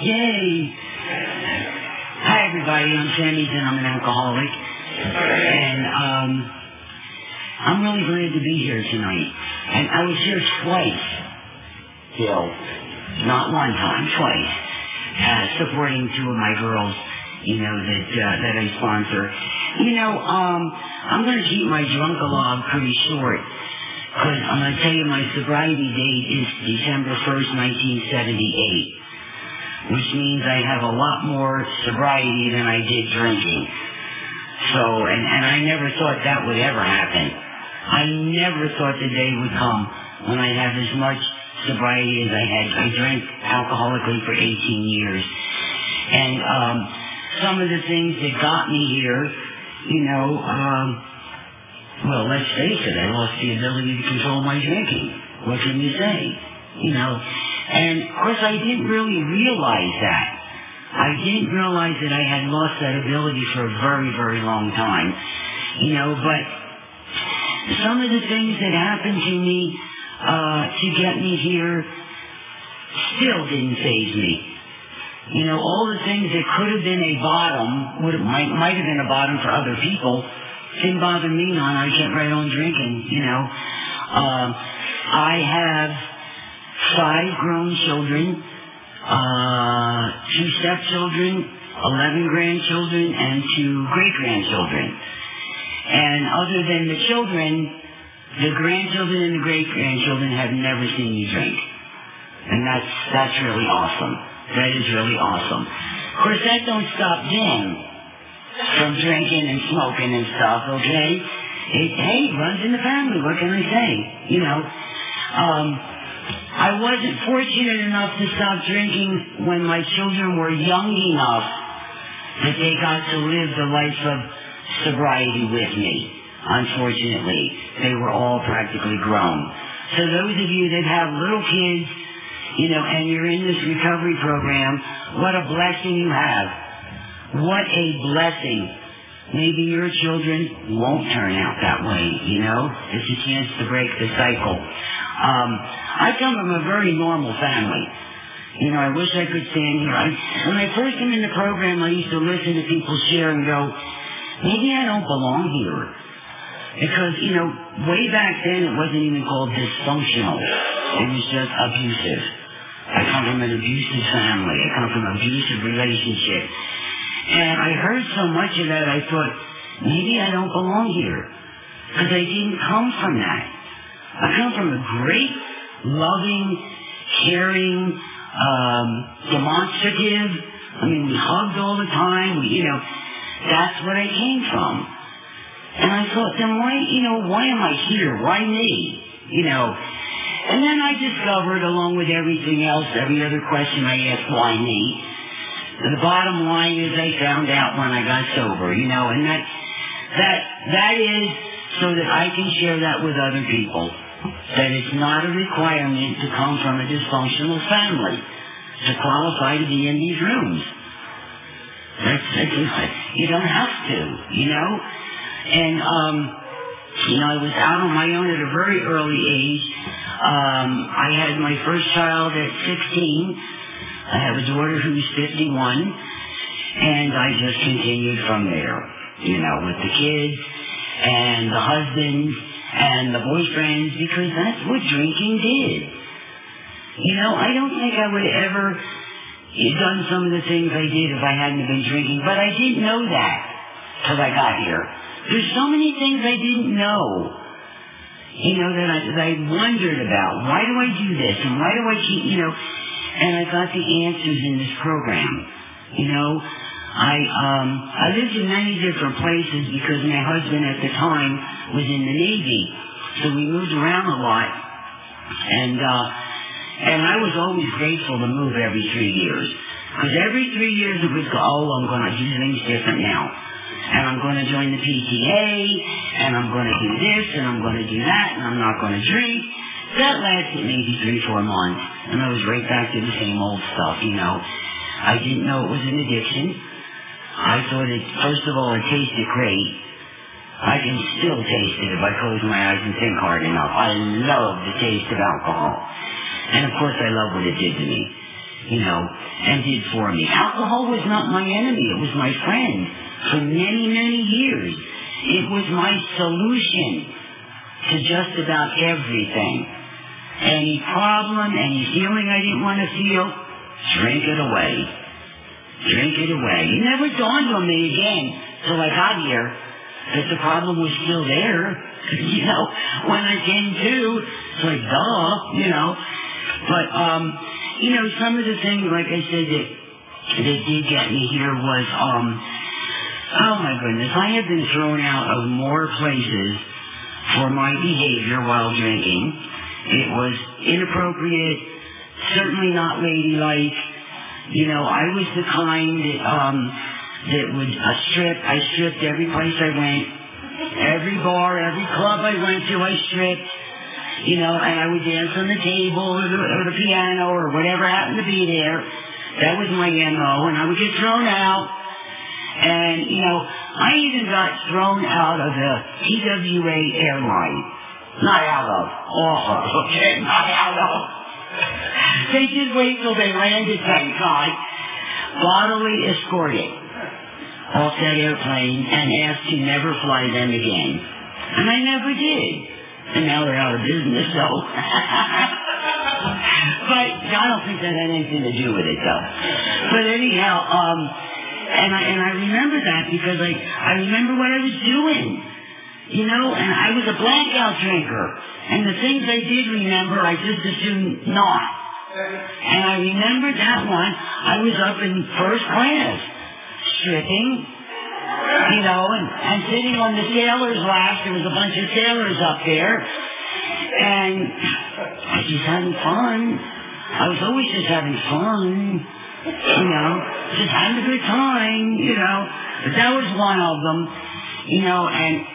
Yay! Hi, everybody. I'm Sammy and I'm an alcoholic. And, um, I'm really glad to be here tonight. And I was here twice, Bill. Not one time, twice. Uh, supporting two of my girls, you know, that, uh, that I sponsor. You know, um, I'm going to keep my drunk-a-log pretty short. Because I'm going to tell you my sobriety date is December 1st, 1978 which means I have a lot more sobriety than I did drinking. So, and, and I never thought that would ever happen. I never thought the day would come when I'd have as much sobriety as I had. I drank alcoholically for 18 years. And um, some of the things that got me here, you know, um, well, let's face it, I lost the ability to control my drinking. What can you say? You know, and of course I didn't really realize that. I didn't realize that I had lost that ability for a very, very long time. You know, but some of the things that happened to me uh, to get me here still didn't faze me. You know, all the things that could have been a bottom, would might might have been a bottom for other people, didn't bother me none. I kept right on drinking. You know, um, I have five grown children, uh, two stepchildren, eleven grandchildren, and two great grandchildren. And other than the children, the grandchildren and the great grandchildren have never seen me drink. And that's that's really awesome. That is really awesome. Of course, that don't stop them from drinking and smoking and stuff. Okay, it hey runs in the family. What can I say? You know, um, I wasn't fortunate enough to stop drinking when my children were young enough that they got to live the life of sobriety with me. Unfortunately, they were all practically grown. So those of you that have little kids, you know, and you're in this recovery program, what a blessing you have. What a blessing. Maybe your children won't turn out that way, you know? It's a chance to break the cycle. Um, I come from a very normal family. You know, I wish I could stand here. I, when I first came in the program, I used to listen to people share and go, maybe I don't belong here. Because, you know, way back then it wasn't even called dysfunctional. It was just abusive. I come from an abusive family. I come from an abusive relationship. And I heard so much of that, I thought, maybe I don't belong here. Because I didn't come from that. I come from a great, loving, caring, um, demonstrative. I mean, we hugged all the time. We, you know, that's what I came from. And I thought, then why, you know, why am I here? Why me? You know. And then I discovered, along with everything else, every other question I asked, why me? The bottom line is I found out when I got sober, you know, and that, that, that is so that I can share that with other people. That it's not a requirement to come from a dysfunctional family to qualify to be in these rooms. That's, that's, you don't have to, you know? And, um, you know, I was out on my own at a very early age. Um, I had my first child at 16. I have a daughter who's 51. And I just continued from there, you know, with the kids and the husbands and the boyfriends because that's what drinking did. You know, I don't think I would have ever done some of the things I did if I hadn't been drinking, but I didn't know that till I got here. There's so many things I didn't know. You know, that I, that I wondered about. Why do I do this? And why do I keep, you know, and I got the answers in this program. You know, I, um, I lived in many different places because my husband at the time was in the Navy. So we moved around a lot. And, uh, and I was always grateful to move every three years. Because every three years it was, oh, I'm going to do things different now. And I'm going to join the PTA, and I'm going to do this, and I'm going to do that, and I'm not going to drink. That lasted maybe three, four months. And I was right back to the same old stuff, you know. I didn't know it was an addiction. I thought it, first of all, it tasted great. I can still taste it if I close my eyes and think hard enough. I love the taste of alcohol. And of course I love what it did to me. you know, and did for me. Alcohol was not my enemy. It was my friend for many, many years. It was my solution to just about everything. Any problem, any feeling I didn't want to feel, drink it away. Drink it away. It never dawned on me again till I got here that the problem was still there. you know, when I came to, it's like, duh, you know. But, um, you know, some of the things, like I said, that, that did get me here was, um, oh my goodness, I have been thrown out of more places for my behavior while drinking. It was inappropriate, certainly not ladylike. You know, I was the kind that, um, that would uh, strip. I stripped every place I went. Every bar, every club I went to, I stripped. You know, and I would dance on the table or the, or the piano or whatever happened to be there. That was my MO, and I would get thrown out. And, you know, I even got thrown out of the TWA airline. Not out of, off of, okay? Not out of. They did wait till they landed, thank God. Bodily escorted off that airplane and asked to never fly them again. And I never did. And now they're out of business, so. but I don't think that had anything to do with it, though. But anyhow, um, and I and I remember that because I I remember what I was doing, you know, and I was a blackout drinker, and the things I did remember, I just assumed not. And I remember that one. I was up in first class, stripping, you know, and, and sitting on the sailor's lap. There was a bunch of sailors up there. And I was just having fun. I was always just having fun, you know, just having a good time, you know. But that was one of them, you know, and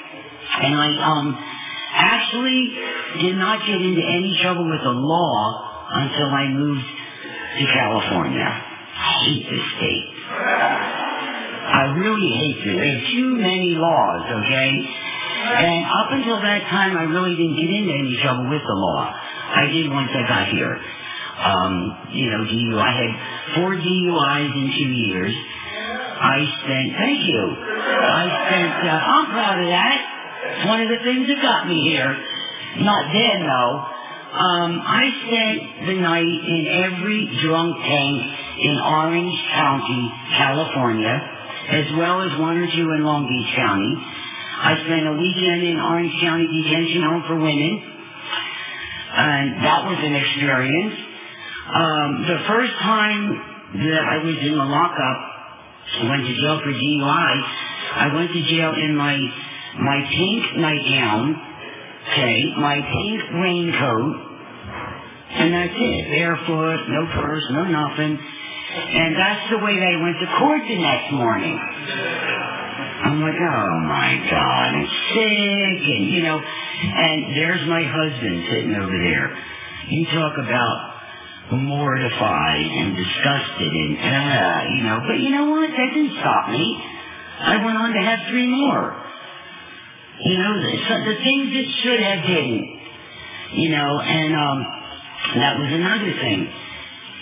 and I um actually did not get into any trouble with the law until I moved to California. I hate this state. I really hate it. There are too many laws, okay? And up until that time, I really didn't get into any trouble with the law. I did once I got here. Um, you know, DUI. I had four DUIs in two years. I spent, thank you. I spent, uh, I'm proud of that. It's one of the things that got me here. Not then, though. Um, I spent the night in every drunk tank in Orange County, California, as well as one or two in Long Beach County. I spent a weekend in Orange County Detention Home for Women, and that was an experience. Um, the first time that I was in the lockup, I went to jail for DUI. I went to jail in my my pink nightgown, okay, my pink raincoat, and that's it. Barefoot, no purse, no nothing. And that's the way they went to court the next morning. I'm like, oh my God, I'm sick, and you know, and there's my husband sitting over there. You talk about mortified and disgusted and, uh, you know, but you know what? That didn't stop me. I went on to have three more. You know, the, the things that should have didn't. You know, and um, that was another thing,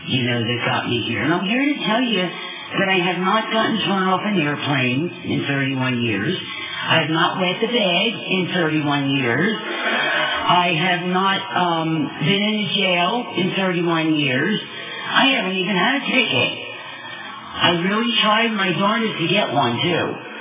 you know, that got me here. And I'm here to tell you that I have not gotten thrown off an airplane in 31 years. I have not wet the bed in 31 years. I have not um, been in jail in 31 years. I haven't even had a ticket. I really tried my darndest to get one, too.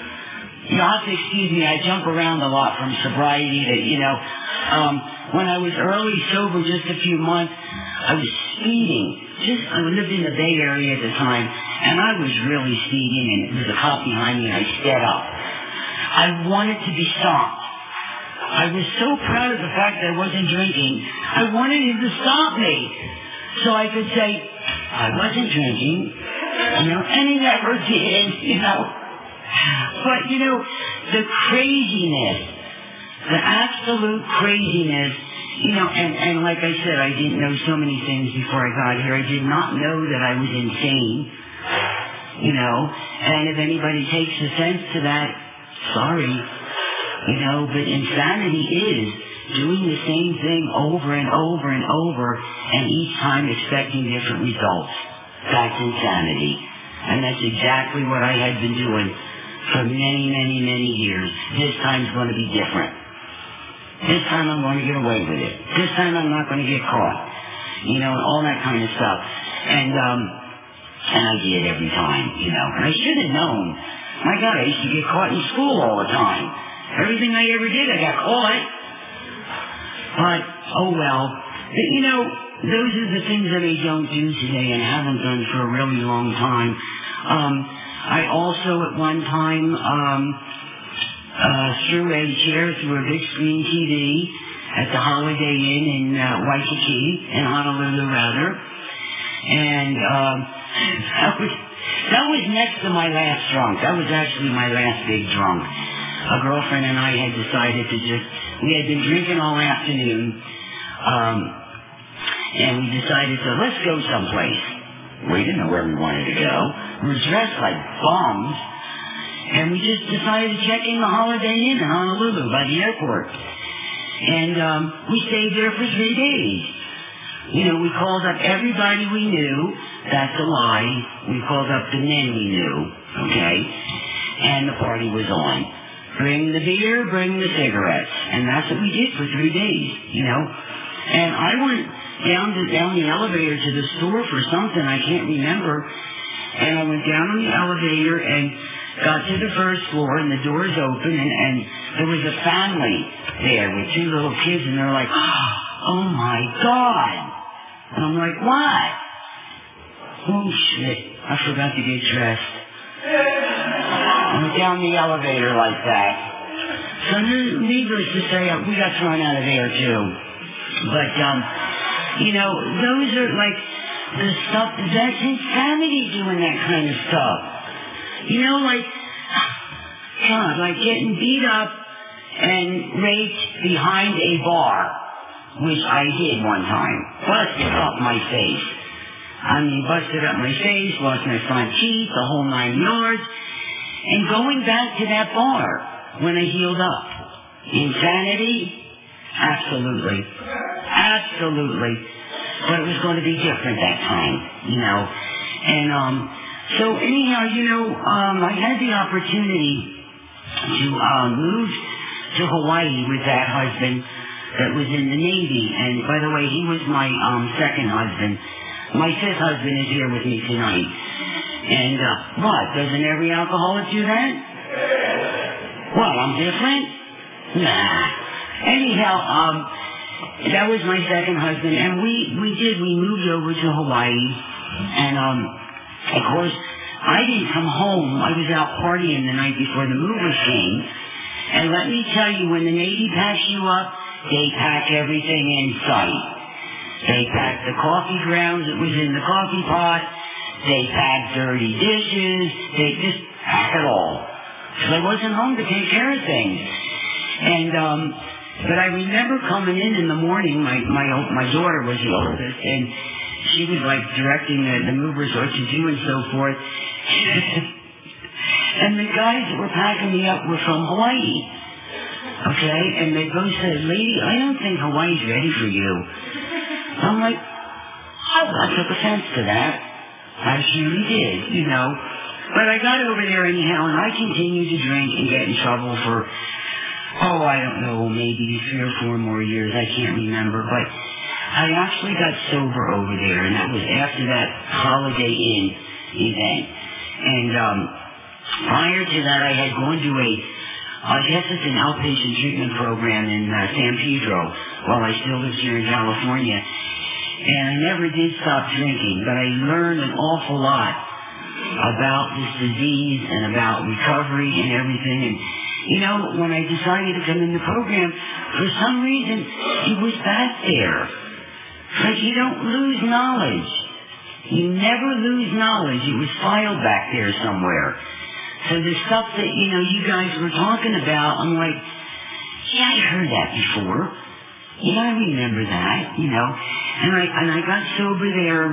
To excuse me, I jump around a lot from sobriety to, you know, um, when I was early sober, just a few months, I was speeding. Just, I lived in the Bay Area at the time, and I was really speeding, and there was a cop behind me, and I sped up. I wanted to be stopped. I was so proud of the fact that I wasn't drinking. I wanted him to stop me. So I could say, I wasn't drinking, you know, and he never did, you know. But, you know, the craziness, the absolute craziness, you know, and, and like I said, I didn't know so many things before I got here. I did not know that I was insane, you know, and if anybody takes offense to that, sorry, you know, but insanity is doing the same thing over and over and over and each time expecting different results. That's insanity. And that's exactly what I had been doing for many, many, many years. This time's going to be different. This time I'm going to get away with it. This time I'm not going to get caught. You know, and all that kind of stuff. And, um, and I did every time, you know. And I should have known. My God, I used to get caught in school all the time. Everything I ever did, I got caught. But, oh well. But, you know, those are the things that I don't do today and haven't done for a really long time. Um, I also at one time um, uh, threw a chair through a big screen TV at the Holiday Inn in uh, Waikiki, in Honolulu rather. And um, that was that was next to my last drunk. That was actually my last big drunk. A girlfriend and I had decided to just we had been drinking all afternoon. Um, and we decided to let's go someplace. We didn't know where we wanted to go. We were dressed like bombs, and we just decided to check in the Holiday Inn in Honolulu by the airport. And um, we stayed there for three days. You know, we called up everybody we knew. That's a lie. We called up the men we knew, okay? And the party was on. Bring the beer, bring the cigarettes. And that's what we did for three days, you know? And I went down to down the elevator to the store for something I can't remember. And I went down on the elevator and got to the first floor and the doors open and, and there was a family there with two little kids and they're like, Oh my God And I'm like, What? Oh shit, I forgot to get dressed. I went down the elevator like that. So needless to say, we got thrown out of there too. But um you know, those are like the stuff, that's insanity doing that kind of stuff. You know, like, God, like getting beat up and raped behind a bar, which I did one time. Busted up my face. I mean, busted up my face, lost my front teeth, the whole nine yards. And going back to that bar when I healed up. Insanity? Absolutely. Absolutely. But it was going to be different that time, you know. And um, so anyhow, you know, um, I had the opportunity to uh, move to Hawaii with that husband that was in the Navy. And by the way, he was my um, second husband. My fifth husband is here with me tonight. And uh, what? Doesn't every alcoholic do that? What? I'm different? Nah. Anyhow, um, that was my second husband, and we we did we moved over to Hawaii, and um, of course I didn't come home. I was out partying the night before the movers came, and let me tell you, when the Navy packs you up, they pack everything in sight. They pack the coffee grounds that was in the coffee pot. They pack dirty dishes. They just pack it all. So I wasn't home to take care of things. And um, but I remember coming in in the morning. My my my daughter was the oldest, and she was like directing the, the movers what to do and so forth. and the guys that were packing me up were from Hawaii. Okay, and they both said, "Lady, I don't think Hawaii's ready for you." I'm like, oh, I took offense to that. I surely did, you know. But I got over there anyhow, and I continued to drink and get in trouble for oh, I don't know, maybe three or four more years. I can't remember. But I actually got sober over there, and that was after that Holiday Inn event. And um, prior to that, I had gone to a, I guess it's an outpatient treatment program in uh, San Pedro while I still lived here in California. And I never did stop drinking, but I learned an awful lot about this disease and about recovery and everything. And you know, when I decided to come in the program, for some reason, he was back there. Like you don't lose knowledge. You never lose knowledge. It was filed back there somewhere. So the stuff that, you know, you guys were talking about, I'm like, yeah, I heard that before. Yeah, I remember that, you know. And I, and I got sober there,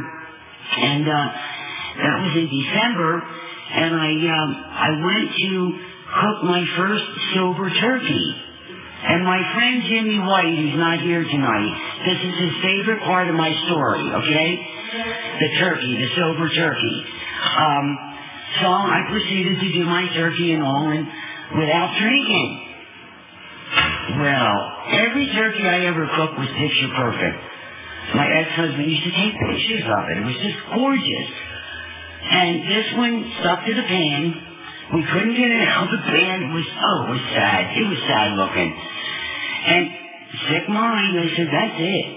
and, uh, that was in December, and I, um, I went to cook my first silver turkey. And my friend Jimmy White, who's not here tonight, this is his favorite part of my story, okay? The turkey, the silver turkey. Um, so I proceeded to do my turkey and all, and without drinking. Well, every turkey I ever cooked was picture perfect. My ex-husband used to take pictures of it. It was just gorgeous. And this one stuck to the pan. We couldn't get it out the. It was, oh, it was sad. It was sad looking. And sick mind, I said, that's it.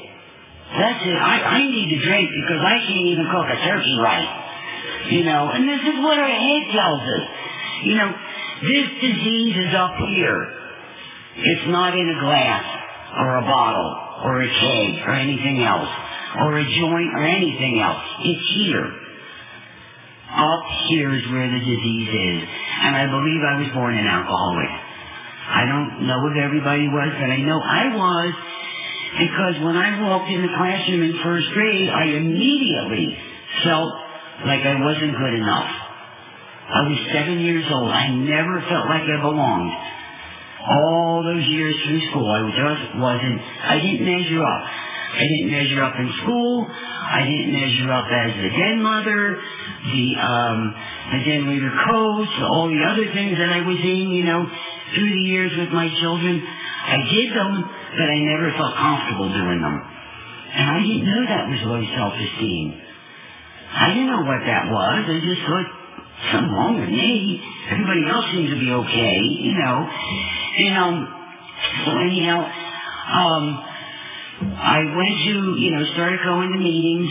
That's it. I, I need to drink because I can't even cook a turkey right. You know, and this is what our head tells us. You know, this disease is up here. It's not in a glass or a bottle or a keg or anything else or a joint or anything else. It's here. Up here is where the disease is. And I believe I was born an alcoholic. I don't know if everybody was, but I know I was because when I walked in the classroom in first grade, I immediately felt like I wasn't good enough. I was seven years old. I never felt like I belonged. All those years through school, I just wasn't, I didn't measure up. I didn't measure up in school. I didn't measure up as the den mother, the, um, the den leader coach, all the other things that I was in, you know, through the years with my children. I did them, but I never felt comfortable doing them. And I didn't know that was low self-esteem. I didn't know what that was. I just thought, something wrong with me. Everybody else seems to be okay, you know. And, um, so anyhow, um, I went to, you know, started going to meetings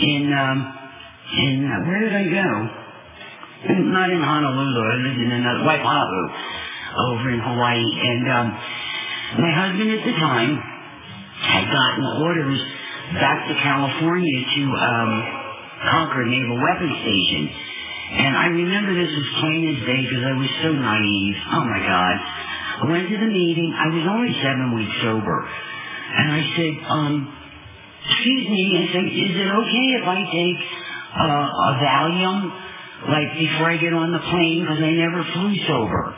in, um, in, uh, where did I go? Not in Honolulu, I lived in another, Waipahu, over in Hawaii. And, um, my husband at the time had gotten orders back to California to, um, Concord Naval Weapons Station. And I remember this as plain as day because I was so naive. Oh my God. I went to the meeting. I was only seven weeks sober. And I said, um, excuse me, I said, is it okay if I take uh, a Valium, like before I get on the plane, because I never flew sober.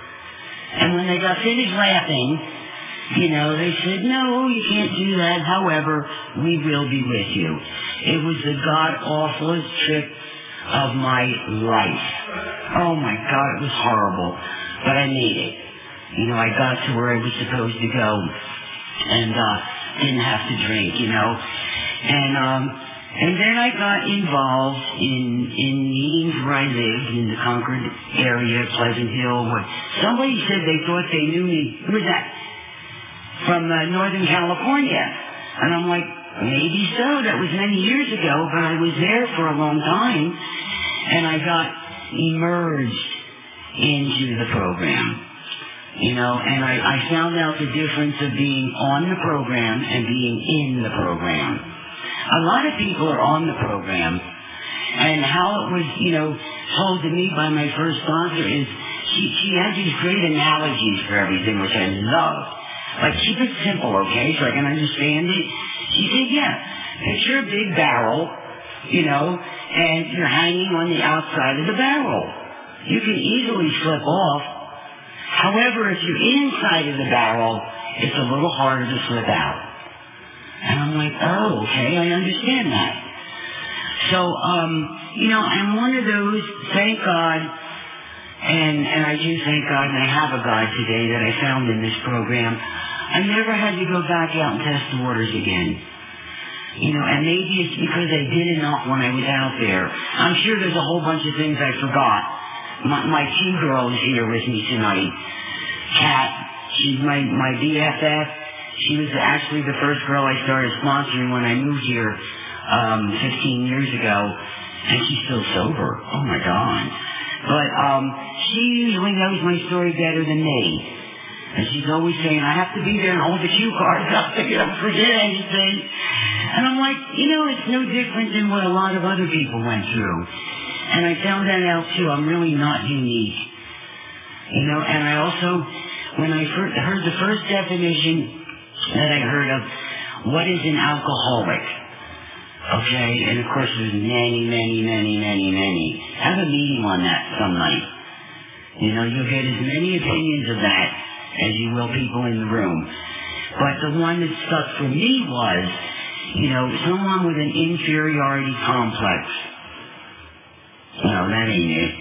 And when they got finished laughing, you know, they said, no, you can't do that. However, we will be with you. It was the god-awfulest trip of my life. Oh my God, it was horrible. But I made it. You know, I got to where I was supposed to go and uh, didn't have to drink, you know. And um, and then I got involved in in meetings where I lived in the Concord area, Pleasant Hill. Where somebody said they thought they knew me. Who was that? From uh, Northern California. And I'm like, maybe so. That was many years ago, but I was there for a long time, and I got immersed into the program. You know, and I, I found out the difference of being on the program and being in the program. A lot of people are on the program, and how it was, you know, told to me by my first sponsor is she, she had these great analogies for everything, which I loved. Like, keep it simple, okay, so I can understand it. She said, yeah, picture a big barrel, you know, and you're hanging on the outside of the barrel. You can easily slip off. However, if you're inside of the barrel, it's a little harder to slip out. And I'm like, oh, okay, I understand that. So, um, you know, I'm one of those, thank God, and, and I do thank God, and I have a God today that I found in this program. I never had to go back out and test the waters again. You know, and maybe it's because I did enough when I was out there. I'm sure there's a whole bunch of things I forgot. My, my two girls here with me tonight. Kat, she's my, my BFF. She was actually the first girl I started sponsoring when I moved here um, 15 years ago. And she's still sober. Oh my God. But um, she usually knows my story better than me. And she's always saying, I have to be there and hold the cue cards up so you don't forget anything. And I'm like, you know, it's no different than what a lot of other people went through. And I found that out too. I'm really not unique. You know, and I also, when I first heard the first definition that I heard of, what is an alcoholic? Okay, and of course there's many, many, many, many, many. Have a meeting on that some night. You know, you'll get as many opinions of that as you will people in the room. But the one that stuck for me was, you know, someone with an inferiority complex. No, that ain't it.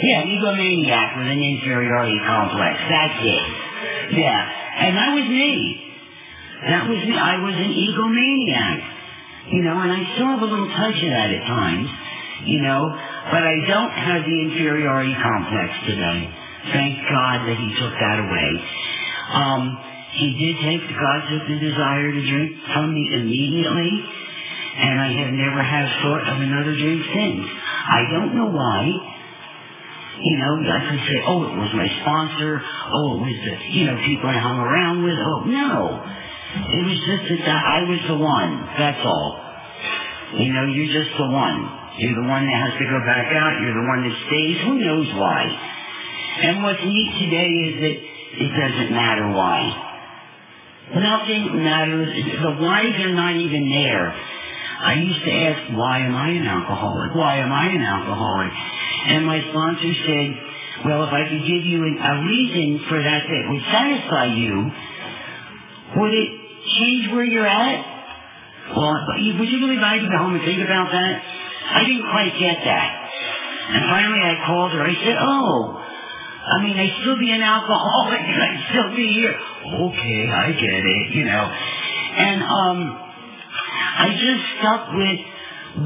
Yeah, egomaniac with an inferiority complex. That's it. Yeah. And that was me. That was me. I was an egomaniac. You know, and I still have a little touch of that at times. You know, but I don't have the inferiority complex today. Thank God that he took that away. Um, he did take, God took the desire to drink from me immediately, and I have never had thought of another drink since. I don't know why. You know, I could say, oh, it was my sponsor. Oh, it was the, you know, people I hung around with. Oh, no. It was just that I was the one. That's all. You know, you're just the one. You're the one that has to go back out. You're the one that stays. Who knows why? And what's neat today is that it doesn't matter why. Nothing matters. The whys are not even there. I used to ask, why am I an alcoholic? Why am I an alcoholic? And my sponsor said, well, if I could give you a reason for that that would satisfy you, would it change where you're at? Well, would you I had to go home and think about that? I didn't quite get that. And finally I called her. I said, oh, I mean, I'd still be an alcoholic and I'd still be here. Okay, I get it, you know. And um, I just stuck with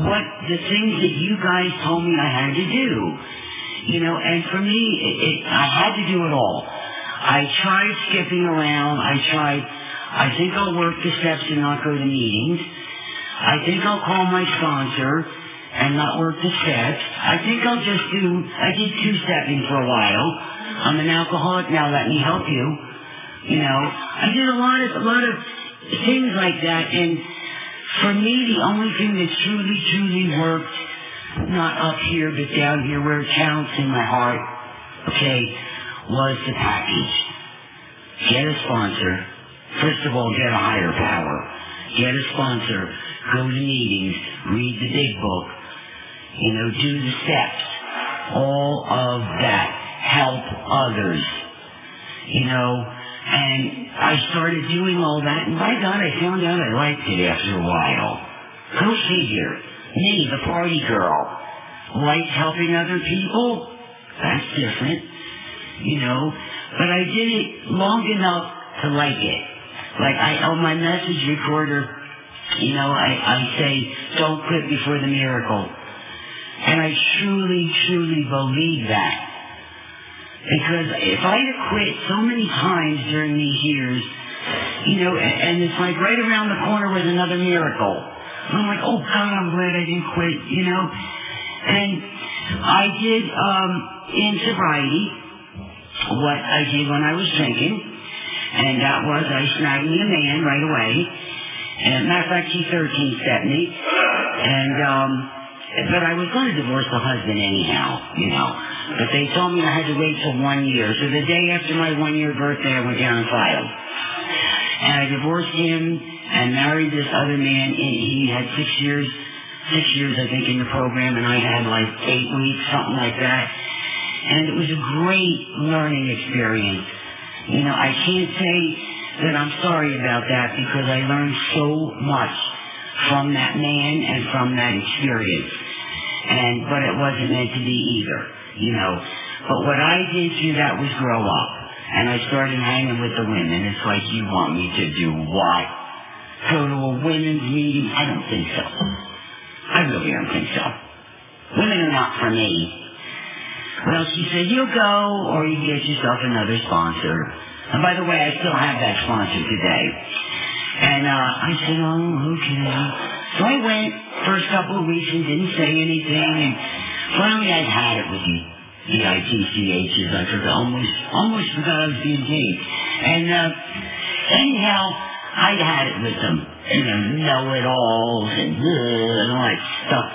what the things that you guys told me I had to do. You know, and for me, it, it, I had to do it all. I tried skipping around. I tried, I think I'll work the steps and not go to meetings. I think I'll call my sponsor and not work the steps. I think I'll just do, I did two-stepping for a while. I'm an alcoholic now, let me help you. You know, I did a lot of, a lot of things like that, and for me, the only thing that truly, truly worked, not up here, but down here where it counts in my heart, okay, was the package. Get a sponsor. First of all, get a higher power. Get a sponsor. Go to meetings. Read the big book you know, do the steps, all of that, help others, you know, and I started doing all that, and by God, I found out I liked it after a while. Go figure. Me, the party girl, likes helping other people. That's different, you know. But I did it long enough to like it. Like I, on my message recorder, you know, I, I say, don't quit before the miracle. And I truly, truly believe that. Because if I had quit so many times during these years, you know, and it's like right around the corner was another miracle. I'm like, oh God, I'm glad I didn't quit, you know. And I did, um, in sobriety, what I did when I was drinking, and that was I snagged me a man right away. And matter of fact, he 13 stepped me. And, um, but I was going to divorce the husband anyhow, you know. But they told me I had to wait till one year. So the day after my one year birthday, I went down and filed. And I divorced him and married this other man. He had six years, six years I think in the program, and I had like eight weeks, something like that. And it was a great learning experience. You know, I can't say that I'm sorry about that because I learned so much from that man and from that experience and but it wasn't meant to be either, you know. But what I did through that was grow up, and I started hanging with the women. It's like you want me to do what? Go to a women's meeting? I don't think so. I really don't think so. Women are not for me. Well, she said, you'll go, or you get yourself another sponsor. And by the way, I still have that sponsor today. And uh, I said, oh, okay. So I went, first couple of weeks and didn't say anything. And finally, I'd had it with the the ITCHs. I forgot almost almost forgot I was being gay. And uh, anyhow, I'd had it with them. You know, know-it-alls and, uh, and all that stuff.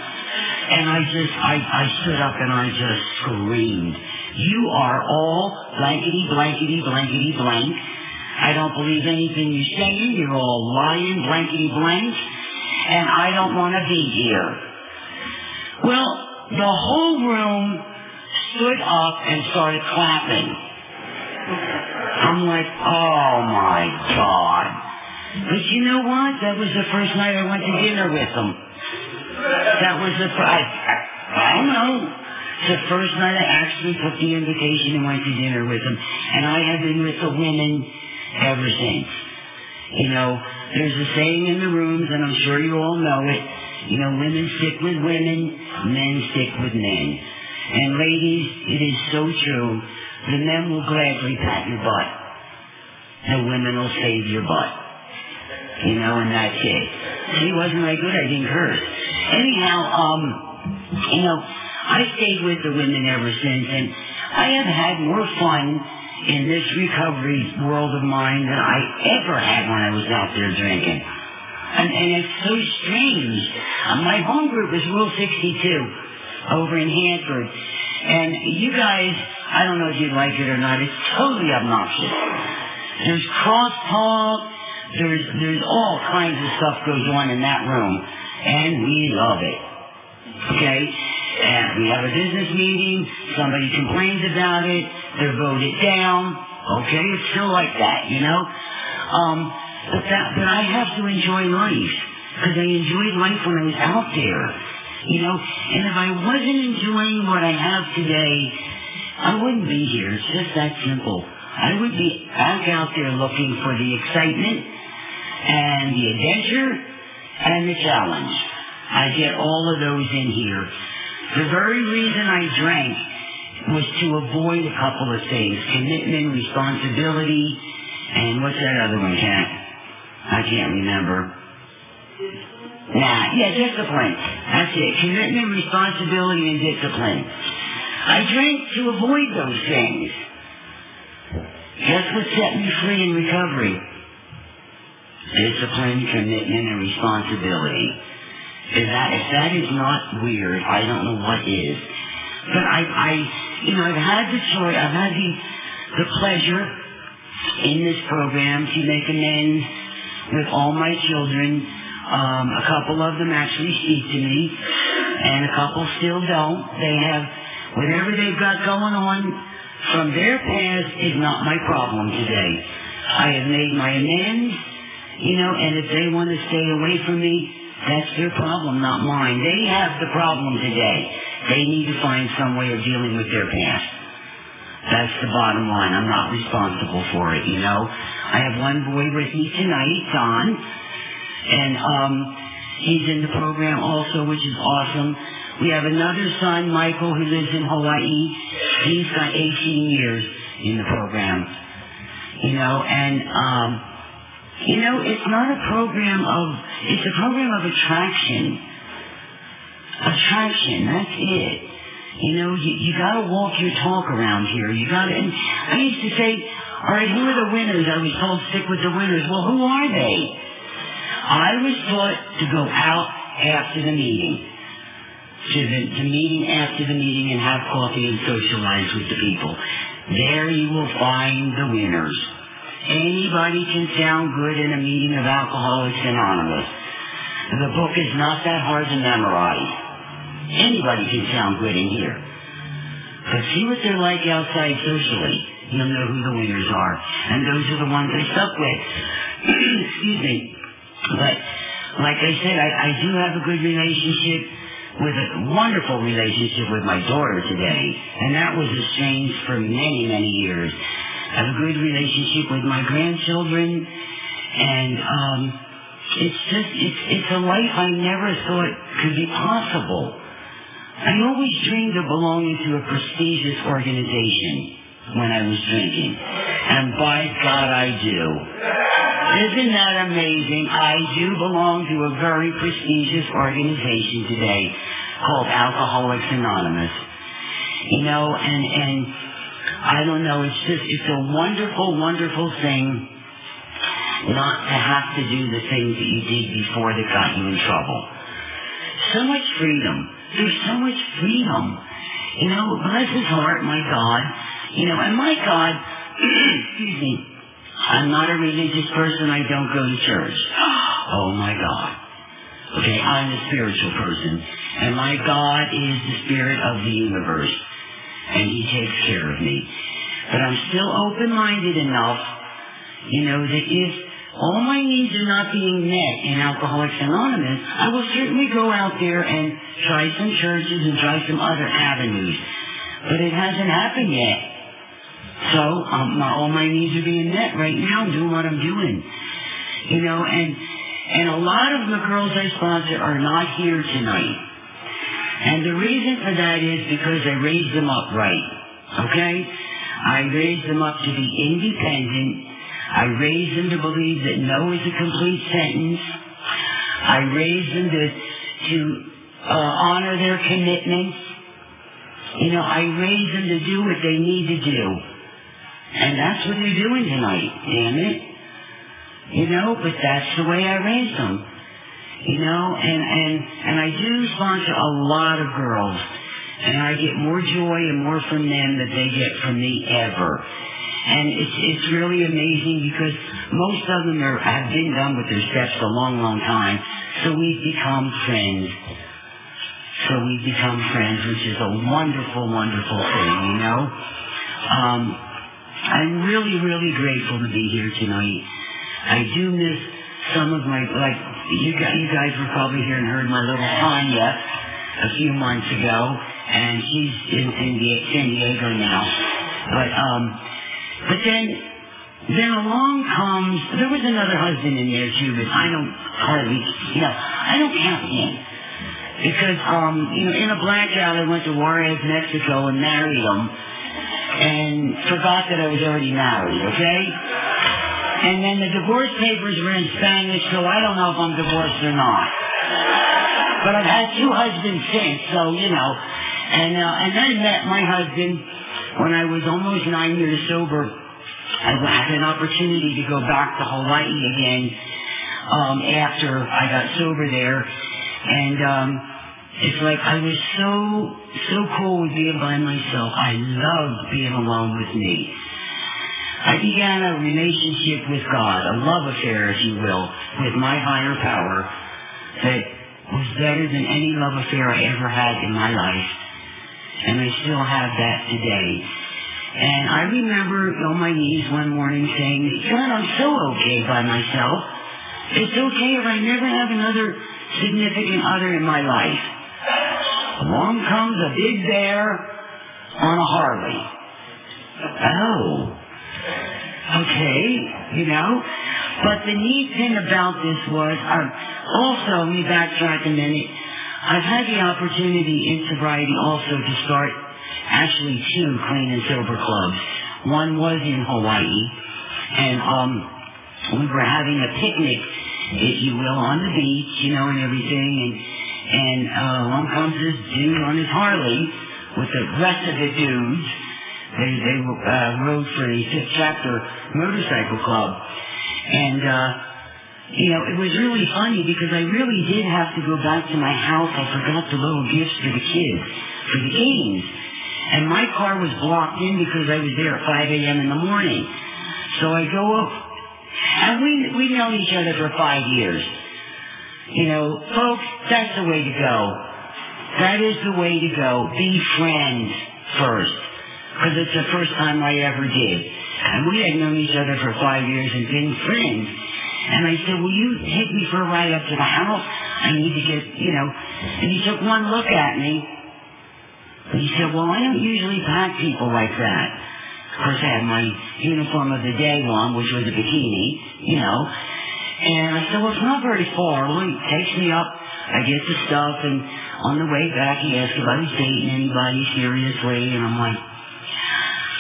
And I just, I, I stood up and I just screamed. You are all blankety, blankety, blankety, blank. I don't believe anything you're saying. You're all lying, blankety, blank and I don't want to be here. Well, the whole room stood up and started clapping. I'm like, oh my God. But you know what? That was the first night I went to dinner with them. That was the first, I, I don't know. The first night I actually took the invitation and went to dinner with them. And I have been with the women ever since. You know, there's a saying in the rooms, and I'm sure you all know it. You know, women stick with women, men stick with men. And ladies, it is so true. The men will gladly pat your butt. The women will save your butt. You know, and that's it. See, wasn't I good? I didn't curse. Anyhow, um, you know, I stayed with the women ever since, and I have had more fun in this recovery world of mine than I ever had when I was out there drinking. And, and it's so strange. Uh, my home group is Rule 62 over in Hanford. And you guys, I don't know if you like it or not, it's totally obnoxious. There's crosstalk, there's, there's all kinds of stuff goes on in that room. And we love it. Okay? And we have a business meeting, somebody complains about it, they're voted down. Okay, it's still like that, you know. Um, but that, but I have to enjoy life because I enjoyed life when I was out there, you know. And if I wasn't enjoying what I have today, I wouldn't be here. It's just that simple. I would be back out there looking for the excitement and the adventure and the challenge. I get all of those in here. The very reason I drank was to avoid a couple of things. Commitment, responsibility, and what's that other one, Cat? I can't remember. Nah, yeah, discipline. That's it. Commitment, responsibility, and discipline. I drank to avoid those things. Guess what set me free in recovery? Discipline, commitment, and responsibility. If that, if that is not weird, I don't know what is. But I, I, you know, I've had the choice, I've had the, the pleasure in this program to make amends with all my children. Um, a couple of them actually speak to me, and a couple still don't. They have whatever they've got going on from their past is not my problem today. I have made my amends, you know, and if they want to stay away from me, that's their problem, not mine. They have the problem today. They need to find some way of dealing with their past. That's the bottom line. I'm not responsible for it, you know. I have one boy with me tonight, Don, and um, he's in the program also, which is awesome. We have another son, Michael, who lives in Hawaii. He's got 18 years in the program, you know, and um, you know, it's not a program of, it's a program of attraction. Attraction, that's it. You know, you, you gotta walk your talk around here. You gotta, and I used to say, alright, who are the winners? I was told stick with the winners. Well, who are they? I was taught to go out after the meeting. To the, the meeting after the meeting and have coffee and socialize with the people. There you will find the winners. Anybody can sound good in a meeting of Alcoholics Anonymous. The book is not that hard to memorize. Anybody can sound good in here. But see what they're like outside socially. You'll know who the winners are. And those are the ones I stuck with. Excuse me. But like I said, I, I do have a good relationship with a wonderful relationship with my daughter today. And that was estranged for many, many years have a good relationship with my grandchildren, and um, it's just it's it's a life I never thought could be possible. I always dreamed of belonging to a prestigious organization when I was drinking, and by God, I do. Isn't that amazing? I do belong to a very prestigious organization today called Alcoholics Anonymous. You know, and and I don't know. It's just, it's a wonderful, wonderful thing not to have to do the things that you did before that got you in trouble. So much freedom. There's so much freedom. You know, bless his heart, my God. You know, and my God, excuse me, I'm not a religious person. I don't go to church. Oh my God. Okay, I'm a spiritual person. And my God is the spirit of the universe and he takes care of me. But I'm still open-minded enough, you know, that if all my needs are not being met in Alcoholics Anonymous, I will certainly go out there and try some churches and try some other avenues. But it hasn't happened yet. So um, my, all my needs are being met right now. I'm doing what I'm doing. You know, and and a lot of the girls I sponsor are not here tonight. And the reason for that is because I raised them up right. Okay? I raised them up to be independent. I raised them to believe that no is a complete sentence. I raised them to, to uh, honor their commitments. You know, I raised them to do what they need to do. And that's what they're doing tonight, damn it. You know, but that's the way I raised them. You know, and, and, and I do sponsor a lot of girls. And I get more joy and more from them than they get from me ever. And it's, it's really amazing because most of them are, have been done with their steps a long, long time. So we've become friends. So we've become friends, which is a wonderful, wonderful thing, you know. Um, I'm really, really grateful to be here tonight. I do miss some of my, like, you guys, you guys were probably here and heard my little Tanya a few months ago, and she's in, in San Diego now. But, um, but then, then along comes, there was another husband in there too, but I don't hardly, you know, I don't count him. Because, um, you know, in a blackout, I went to Juarez, Mexico and married him and forgot that I was already married, okay? And then the divorce papers were in Spanish, so I don't know if I'm divorced or not. But I've had two husbands since, so, you know. And, uh, and then met my husband when I was almost nine years sober. I had an opportunity to go back to Hawaii again um, after I got sober there. And um, it's like I was so, so cool with being by myself. I loved being alone with me. I began a relationship with God, a love affair, if you will, with my higher power that was better than any love affair I ever had in my life. And I still have that today. And I remember on my knees one morning saying, John, I'm so okay by myself. It's okay if I never have another significant other in my life. Along comes a big bear on a Harley. Oh. Okay, you know. But the neat thing about this was, um, also, let me backtrack a minute. I've had the opportunity in sobriety also to start actually two clean and sober clubs. One was in Hawaii, and um, we were having a picnic, if you will, on the beach, you know, and everything, and and uh, along comes this dude on his Harley with the rest of the dudes. They they uh, rode for the Fifth Chapter Motorcycle Club, and uh, you know it was really funny because I really did have to go back to my house. I forgot the little gifts for the kids for the games, and my car was blocked in because I was there at 5 a.m. in the morning. So I go up, and we we known each other for five years. You know, folks, that's the way to go. That is the way to go. Be friends first. Because it's the first time I ever did. And we had known each other for five years and been friends. And I said, will you take me for a ride up to the house? I need to get, you know. And he took one look at me. And he said, well, I don't usually pack people like that. Of course, I had my uniform of the day on, which was a bikini, you know. And I said, well, it's not very far. Well, he takes me up. I get the stuff, and on the way back, he asks if I was dating anybody seriously, and I'm like,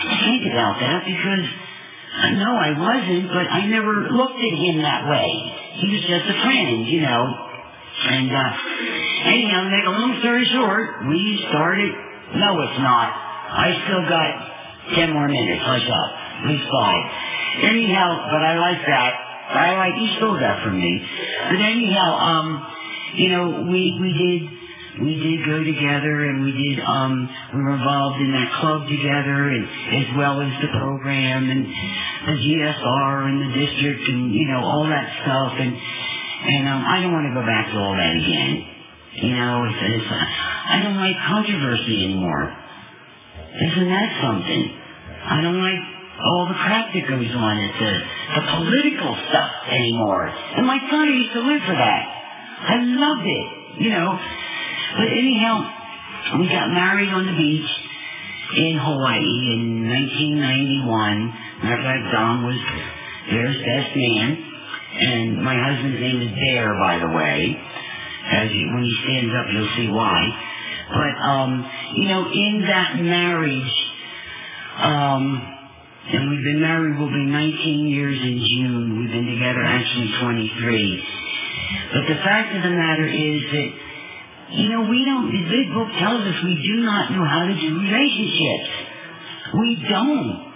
think about that because I know I wasn't, but I never looked at him that way. He was just a friend, you know. And uh, anyhow, make a long story short, we started. No, it's not. I still got ten more minutes. Hush up. At least five. Anyhow, but I like that. I like he stole that from me. But anyhow, um, you know, we we did we did go together and we did um we were involved in that club together and as well as the program and the GSR and the district and you know all that stuff and and um I don't want to go back to all that again. You know, it's, it's I don't like controversy anymore. Isn't that something? I don't like all the crap that goes on at the, the political stuff anymore. And my son used to live for that. I loved it, you know. But anyhow, we got married on the beach in Hawaii in 1991. Matter of fact, Don was Bear's best man. And my husband's name is Bear, by the way. As you, when he stands up, you'll see why. But, um, you know, in that marriage, um, and we've been married, we'll be 19 years in June. We've been together actually 23. But the fact of the matter is that, you know, we don't, the big book tells us we do not know how to do relationships. We don't.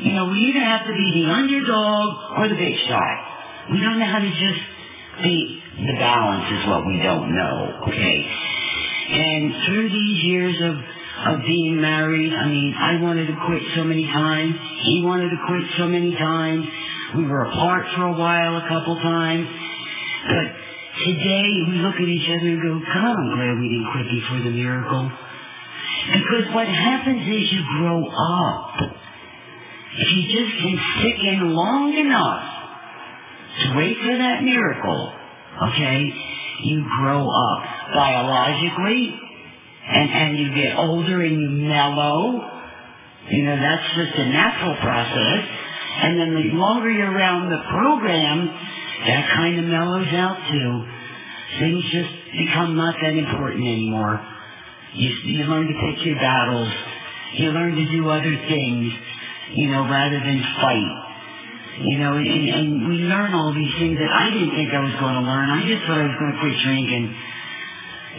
You know, we either have to be the underdog or the big shot. We don't know how to just be, the balance is what we don't know, okay? And through these years of of being married. I mean, I wanted to quit so many times. He wanted to quit so many times. We were apart for a while a couple times. But today we look at each other and go, God, I'm glad we didn't quit before the miracle. Because what happens is you grow up. If you just can stick in long enough to wait for that miracle, okay, you grow up biologically, and, and you get older and you mellow. You know, that's just a natural process. And then the longer you're around the program, that kind of mellows out too. Things just become not that important anymore. You, you learn to pick your battles. You learn to do other things, you know, rather than fight. You know, and, and we learn all these things that I didn't think I was going to learn. I just thought I was going to quit drinking.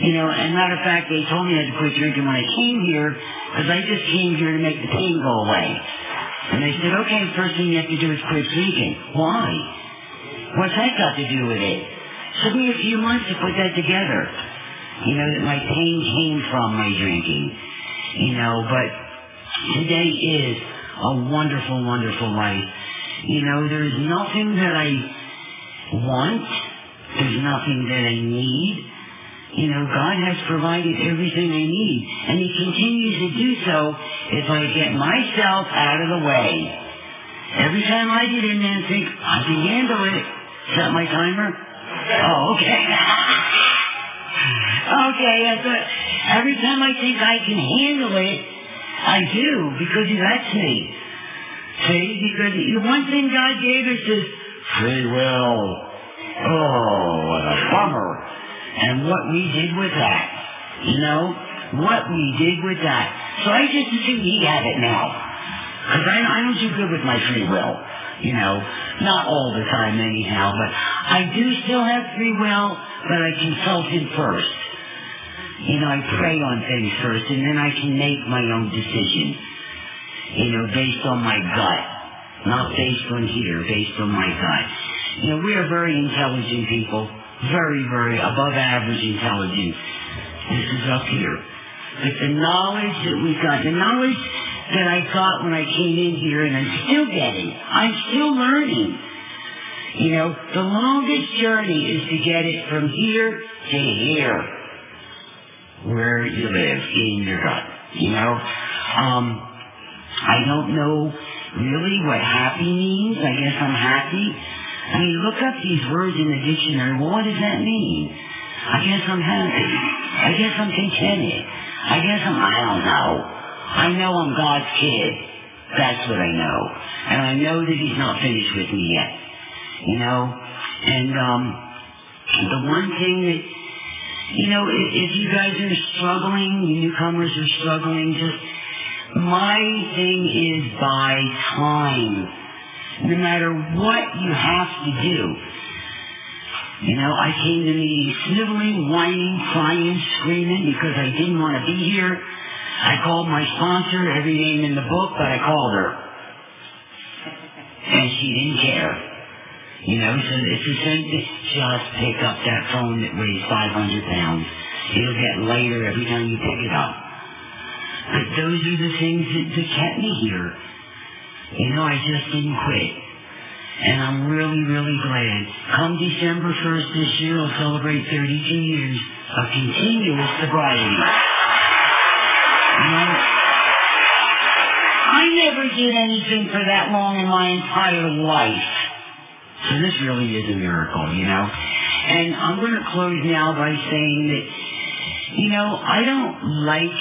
You know, and matter of fact, they told me I had to quit drinking when I came here because I just came here to make the pain go away. And they said, okay, first thing you have to do is quit drinking. Why? What's that got to do with it? Took me a few months to put that together. You know, that my pain came from my drinking. You know, but today is a wonderful, wonderful life. You know, there's nothing that I want. There's nothing that I need. You know, God has provided everything I need. And He continues to do so if I get myself out of the way. Every time I get in there and think, I can handle it. Is that my timer? Oh, okay. okay, what, every time I think I can handle it, I do, because He lets me. See, because the one thing God gave us is free will. Oh, what a bummer and what we did with that. You know, what we did with that. So I just assume he had it now. Because I, I don't do good with my free will. You know, not all the time anyhow, but I do still have free will, but I consult him first. You know, I hmm. pray on things first, and then I can make my own decision. You know, based on my gut. Not based on here, based on my gut. You know, we are very intelligent people very, very above average intelligence. This is up here. But the knowledge that we've got, the knowledge that I got when I came in here, and I'm still getting, I'm still learning. You know, the longest journey is to get it from here to here, where you live, in your gut. You know, um, I don't know really what happy means. I guess I'm happy. I mean, look up these words in the dictionary. Well, what does that mean? I guess I'm happy. I guess I'm contented. I guess I'm, I don't know. I know I'm God's kid. That's what I know. And I know that He's not finished with me yet. You know? And, um, the one thing that, you know, if, if you guys are struggling, newcomers are struggling, just, my thing is by time no matter what you have to do. You know, I came to me sniveling, whining, crying, screaming because I didn't want to be here. I called my sponsor, every name in the book, but I called her. And she didn't care. You know, so it's the same. Just pick up that phone that weighs 500 pounds. It'll get lighter every time you pick it up. But those are the things that, that kept me here. You know, I just didn't quit. And I'm really, really glad. Come December 1st this year, I'll celebrate 32 years of continuous sobriety. I did anything for that long in my entire life. So this really is a miracle, you know. And I'm going to close now by saying that, you know, I don't like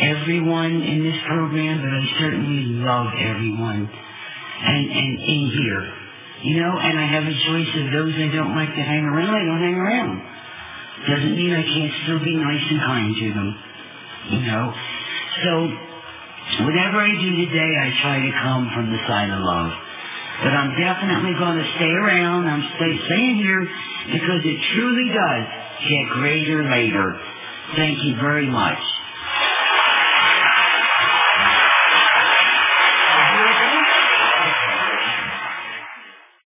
everyone in this program, but I certainly love everyone and, and in here. You know, and I have a choice of those I don't like to hang around, I don't hang around. Doesn't mean I can't still be nice and kind to them. You know? So, whatever I do today, I try to come from the side of love. But I'm definitely going to stay around. I'm stay, staying here because it truly does get greater later. Thank you very much.